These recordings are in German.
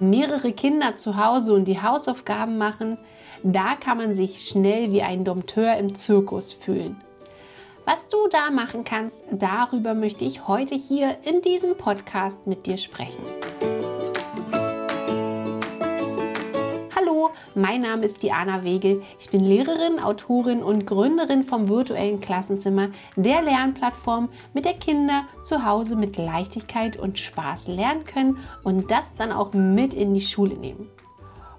mehrere Kinder zu Hause und die Hausaufgaben machen, da kann man sich schnell wie ein Dompteur im Zirkus fühlen. Was du da machen kannst, darüber möchte ich heute hier in diesem Podcast mit dir sprechen. Mein Name ist Diana Wegel. Ich bin Lehrerin, Autorin und Gründerin vom virtuellen Klassenzimmer, der Lernplattform, mit der Kinder zu Hause mit Leichtigkeit und Spaß lernen können und das dann auch mit in die Schule nehmen.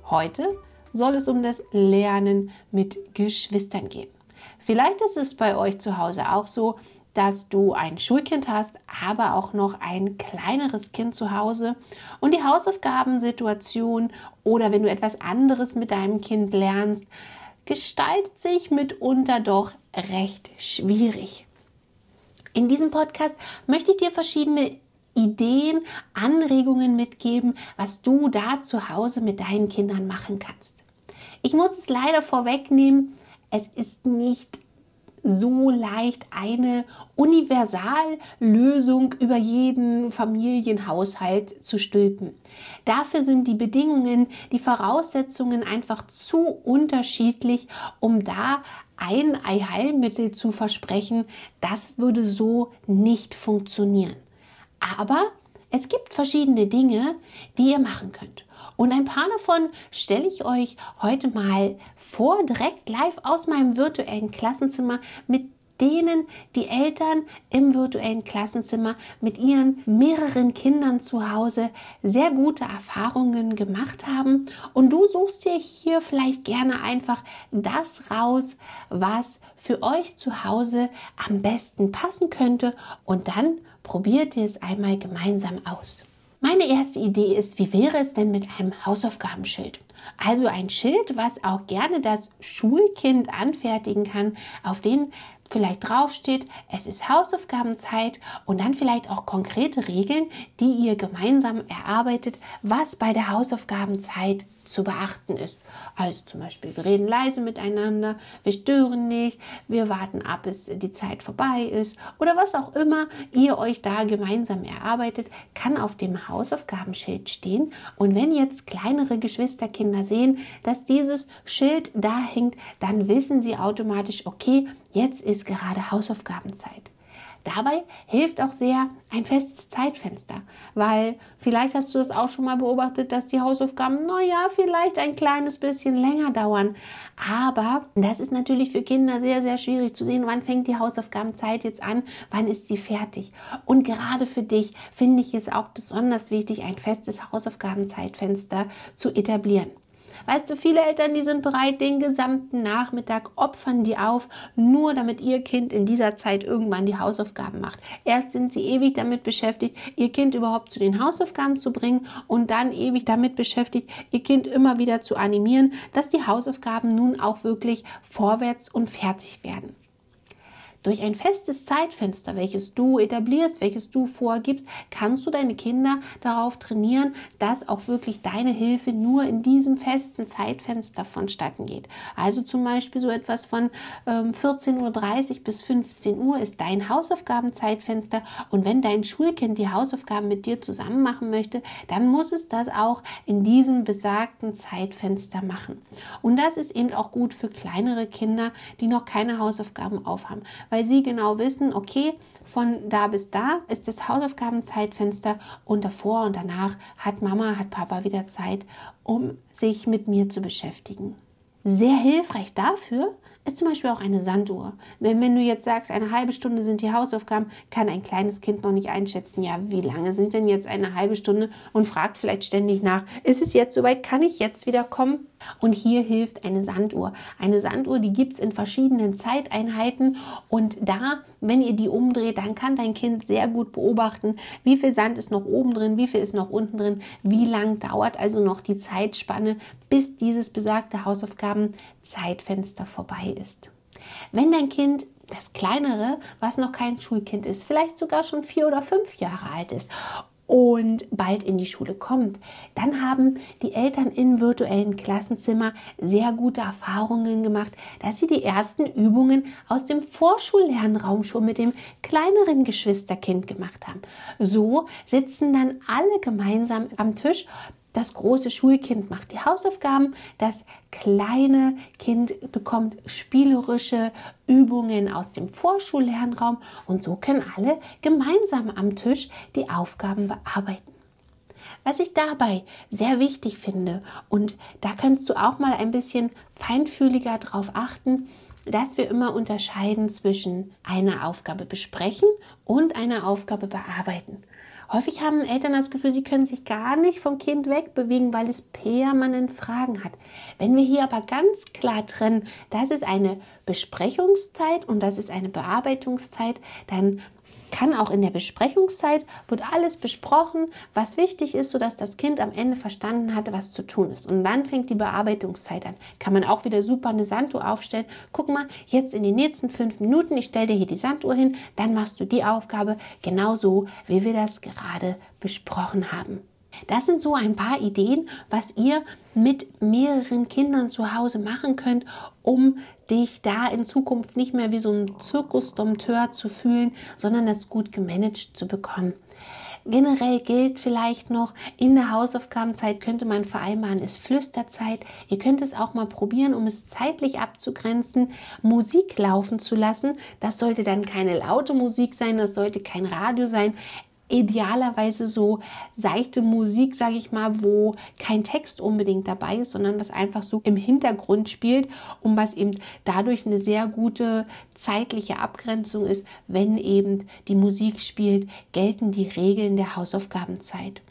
Heute soll es um das Lernen mit Geschwistern gehen. Vielleicht ist es bei euch zu Hause auch so, dass du ein Schulkind hast, aber auch noch ein kleineres Kind zu Hause und die Hausaufgabensituation oder wenn du etwas anderes mit deinem Kind lernst, gestaltet sich mitunter doch recht schwierig. In diesem Podcast möchte ich dir verschiedene Ideen, Anregungen mitgeben, was du da zu Hause mit deinen Kindern machen kannst. Ich muss es leider vorwegnehmen, es ist nicht so leicht eine Universallösung über jeden Familienhaushalt zu stülpen. Dafür sind die Bedingungen, die Voraussetzungen einfach zu unterschiedlich, um da ein Eiheilmittel zu versprechen. Das würde so nicht funktionieren. Aber es gibt verschiedene Dinge, die ihr machen könnt. Und ein paar davon stelle ich euch heute mal vor, direkt live aus meinem virtuellen Klassenzimmer, mit denen die Eltern im virtuellen Klassenzimmer mit ihren mehreren Kindern zu Hause sehr gute Erfahrungen gemacht haben. Und du suchst dir hier vielleicht gerne einfach das raus, was für euch zu Hause am besten passen könnte. Und dann probiert ihr es einmal gemeinsam aus. Meine erste Idee ist, wie wäre es denn mit einem Hausaufgabenschild? Also ein Schild, was auch gerne das Schulkind anfertigen kann, auf den vielleicht draufsteht, es ist Hausaufgabenzeit und dann vielleicht auch konkrete Regeln, die ihr gemeinsam erarbeitet, was bei der Hausaufgabenzeit zu beachten ist. Also zum Beispiel, wir reden leise miteinander, wir stören nicht, wir warten ab, bis die Zeit vorbei ist oder was auch immer ihr euch da gemeinsam erarbeitet, kann auf dem Hausaufgabenschild stehen. Und wenn jetzt kleinere Geschwisterkinder sehen, dass dieses Schild da hängt, dann wissen sie automatisch, okay, jetzt ist gerade Hausaufgabenzeit. Dabei hilft auch sehr ein festes Zeitfenster, weil vielleicht hast du das auch schon mal beobachtet, dass die Hausaufgaben, naja, vielleicht ein kleines bisschen länger dauern. Aber das ist natürlich für Kinder sehr, sehr schwierig zu sehen, wann fängt die Hausaufgabenzeit jetzt an, wann ist sie fertig. Und gerade für dich finde ich es auch besonders wichtig, ein festes Hausaufgabenzeitfenster zu etablieren. Weißt du, viele Eltern, die sind bereit, den gesamten Nachmittag opfern die auf, nur damit ihr Kind in dieser Zeit irgendwann die Hausaufgaben macht. Erst sind sie ewig damit beschäftigt, ihr Kind überhaupt zu den Hausaufgaben zu bringen und dann ewig damit beschäftigt, ihr Kind immer wieder zu animieren, dass die Hausaufgaben nun auch wirklich vorwärts und fertig werden. Durch ein festes Zeitfenster, welches du etablierst, welches du vorgibst, kannst du deine Kinder darauf trainieren, dass auch wirklich deine Hilfe nur in diesem festen Zeitfenster vonstatten geht. Also zum Beispiel so etwas von ähm, 14.30 Uhr bis 15 Uhr ist dein Hausaufgabenzeitfenster und wenn dein Schulkind die Hausaufgaben mit dir zusammen machen möchte, dann muss es das auch in diesem besagten Zeitfenster machen. Und das ist eben auch gut für kleinere Kinder, die noch keine Hausaufgaben aufhaben weil sie genau wissen, okay, von da bis da ist das Hausaufgabenzeitfenster und davor und danach hat Mama, hat Papa wieder Zeit, um sich mit mir zu beschäftigen. Sehr hilfreich dafür ist zum Beispiel auch eine Sanduhr. Denn wenn du jetzt sagst, eine halbe Stunde sind die Hausaufgaben, kann ein kleines Kind noch nicht einschätzen, ja, wie lange sind denn jetzt eine halbe Stunde und fragt vielleicht ständig nach, ist es jetzt soweit, kann ich jetzt wieder kommen? Und hier hilft eine Sanduhr. Eine Sanduhr, die gibt es in verschiedenen Zeiteinheiten und da, wenn ihr die umdreht, dann kann dein Kind sehr gut beobachten, wie viel Sand ist noch oben drin, wie viel ist noch unten drin, wie lang dauert also noch die Zeitspanne, bis dieses besagte Hausaufgabenzeitfenster vorbei ist. Wenn dein Kind das kleinere, was noch kein Schulkind ist, vielleicht sogar schon vier oder fünf Jahre alt ist und bald in die Schule kommt, dann haben die Eltern im virtuellen Klassenzimmer sehr gute Erfahrungen gemacht, dass sie die ersten Übungen aus dem Vorschullernraum schon mit dem kleineren Geschwisterkind gemacht haben. So sitzen dann alle gemeinsam am Tisch das große Schulkind macht die Hausaufgaben, das kleine Kind bekommt spielerische Übungen aus dem Vorschullernraum und so können alle gemeinsam am Tisch die Aufgaben bearbeiten. Was ich dabei sehr wichtig finde, und da kannst du auch mal ein bisschen feinfühliger drauf achten, dass wir immer unterscheiden zwischen einer Aufgabe besprechen und einer Aufgabe bearbeiten. Häufig haben Eltern das Gefühl, sie können sich gar nicht vom Kind wegbewegen, weil es permanent Fragen hat. Wenn wir hier aber ganz klar trennen, das ist eine Besprechungszeit und das ist eine Bearbeitungszeit, dann kann auch in der Besprechungszeit, wird alles besprochen, was wichtig ist, sodass das Kind am Ende verstanden hatte, was zu tun ist. Und dann fängt die Bearbeitungszeit an. Kann man auch wieder super eine Sanduhr aufstellen. Guck mal, jetzt in den nächsten fünf Minuten, ich stelle dir hier die Sanduhr hin, dann machst du die Aufgabe genauso, wie wir das gerade besprochen haben. Das sind so ein paar Ideen, was ihr mit mehreren Kindern zu Hause machen könnt, um dich da in Zukunft nicht mehr wie so ein Zirkusdompteur zu fühlen, sondern das gut gemanagt zu bekommen. Generell gilt vielleicht noch, in der Hausaufgabenzeit könnte man vereinbaren, ist Flüsterzeit. Ihr könnt es auch mal probieren, um es zeitlich abzugrenzen, Musik laufen zu lassen. Das sollte dann keine laute Musik sein, das sollte kein Radio sein idealerweise so seichte Musik, sage ich mal, wo kein Text unbedingt dabei ist, sondern was einfach so im Hintergrund spielt und was eben dadurch eine sehr gute zeitliche Abgrenzung ist, wenn eben die Musik spielt, gelten die Regeln der Hausaufgabenzeit.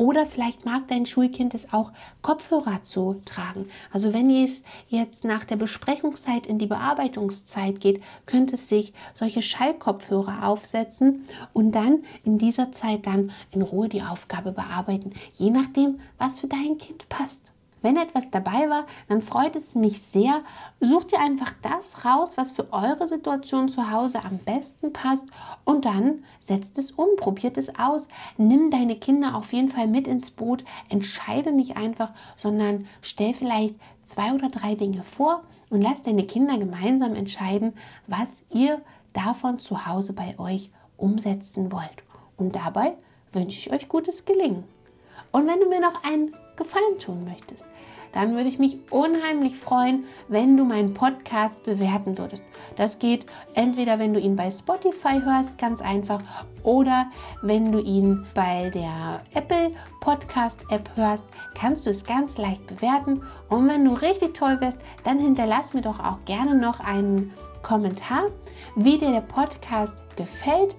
Oder vielleicht mag dein Schulkind es auch, Kopfhörer zu tragen. Also wenn es jetzt nach der Besprechungszeit in die Bearbeitungszeit geht, könnte es sich solche Schallkopfhörer aufsetzen und dann in dieser Zeit dann in Ruhe die Aufgabe bearbeiten, je nachdem, was für dein Kind passt. Wenn etwas dabei war, dann freut es mich sehr. Sucht ihr einfach das raus, was für eure Situation zu Hause am besten passt und dann setzt es um, probiert es aus. Nimm deine Kinder auf jeden Fall mit ins Boot. Entscheide nicht einfach, sondern stell vielleicht zwei oder drei Dinge vor und lass deine Kinder gemeinsam entscheiden, was ihr davon zu Hause bei euch umsetzen wollt. Und dabei wünsche ich euch gutes Gelingen. Und wenn du mir noch einen Gefallen tun möchtest, dann würde ich mich unheimlich freuen, wenn du meinen Podcast bewerten würdest. Das geht entweder, wenn du ihn bei Spotify hörst, ganz einfach, oder wenn du ihn bei der Apple Podcast App hörst, kannst du es ganz leicht bewerten. Und wenn du richtig toll wirst, dann hinterlass mir doch auch gerne noch einen Kommentar, wie dir der Podcast gefällt.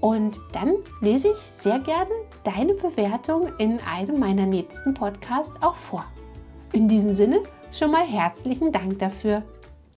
Und dann lese ich sehr gerne deine Bewertung in einem meiner nächsten Podcasts auch vor. In diesem Sinne schon mal herzlichen Dank dafür.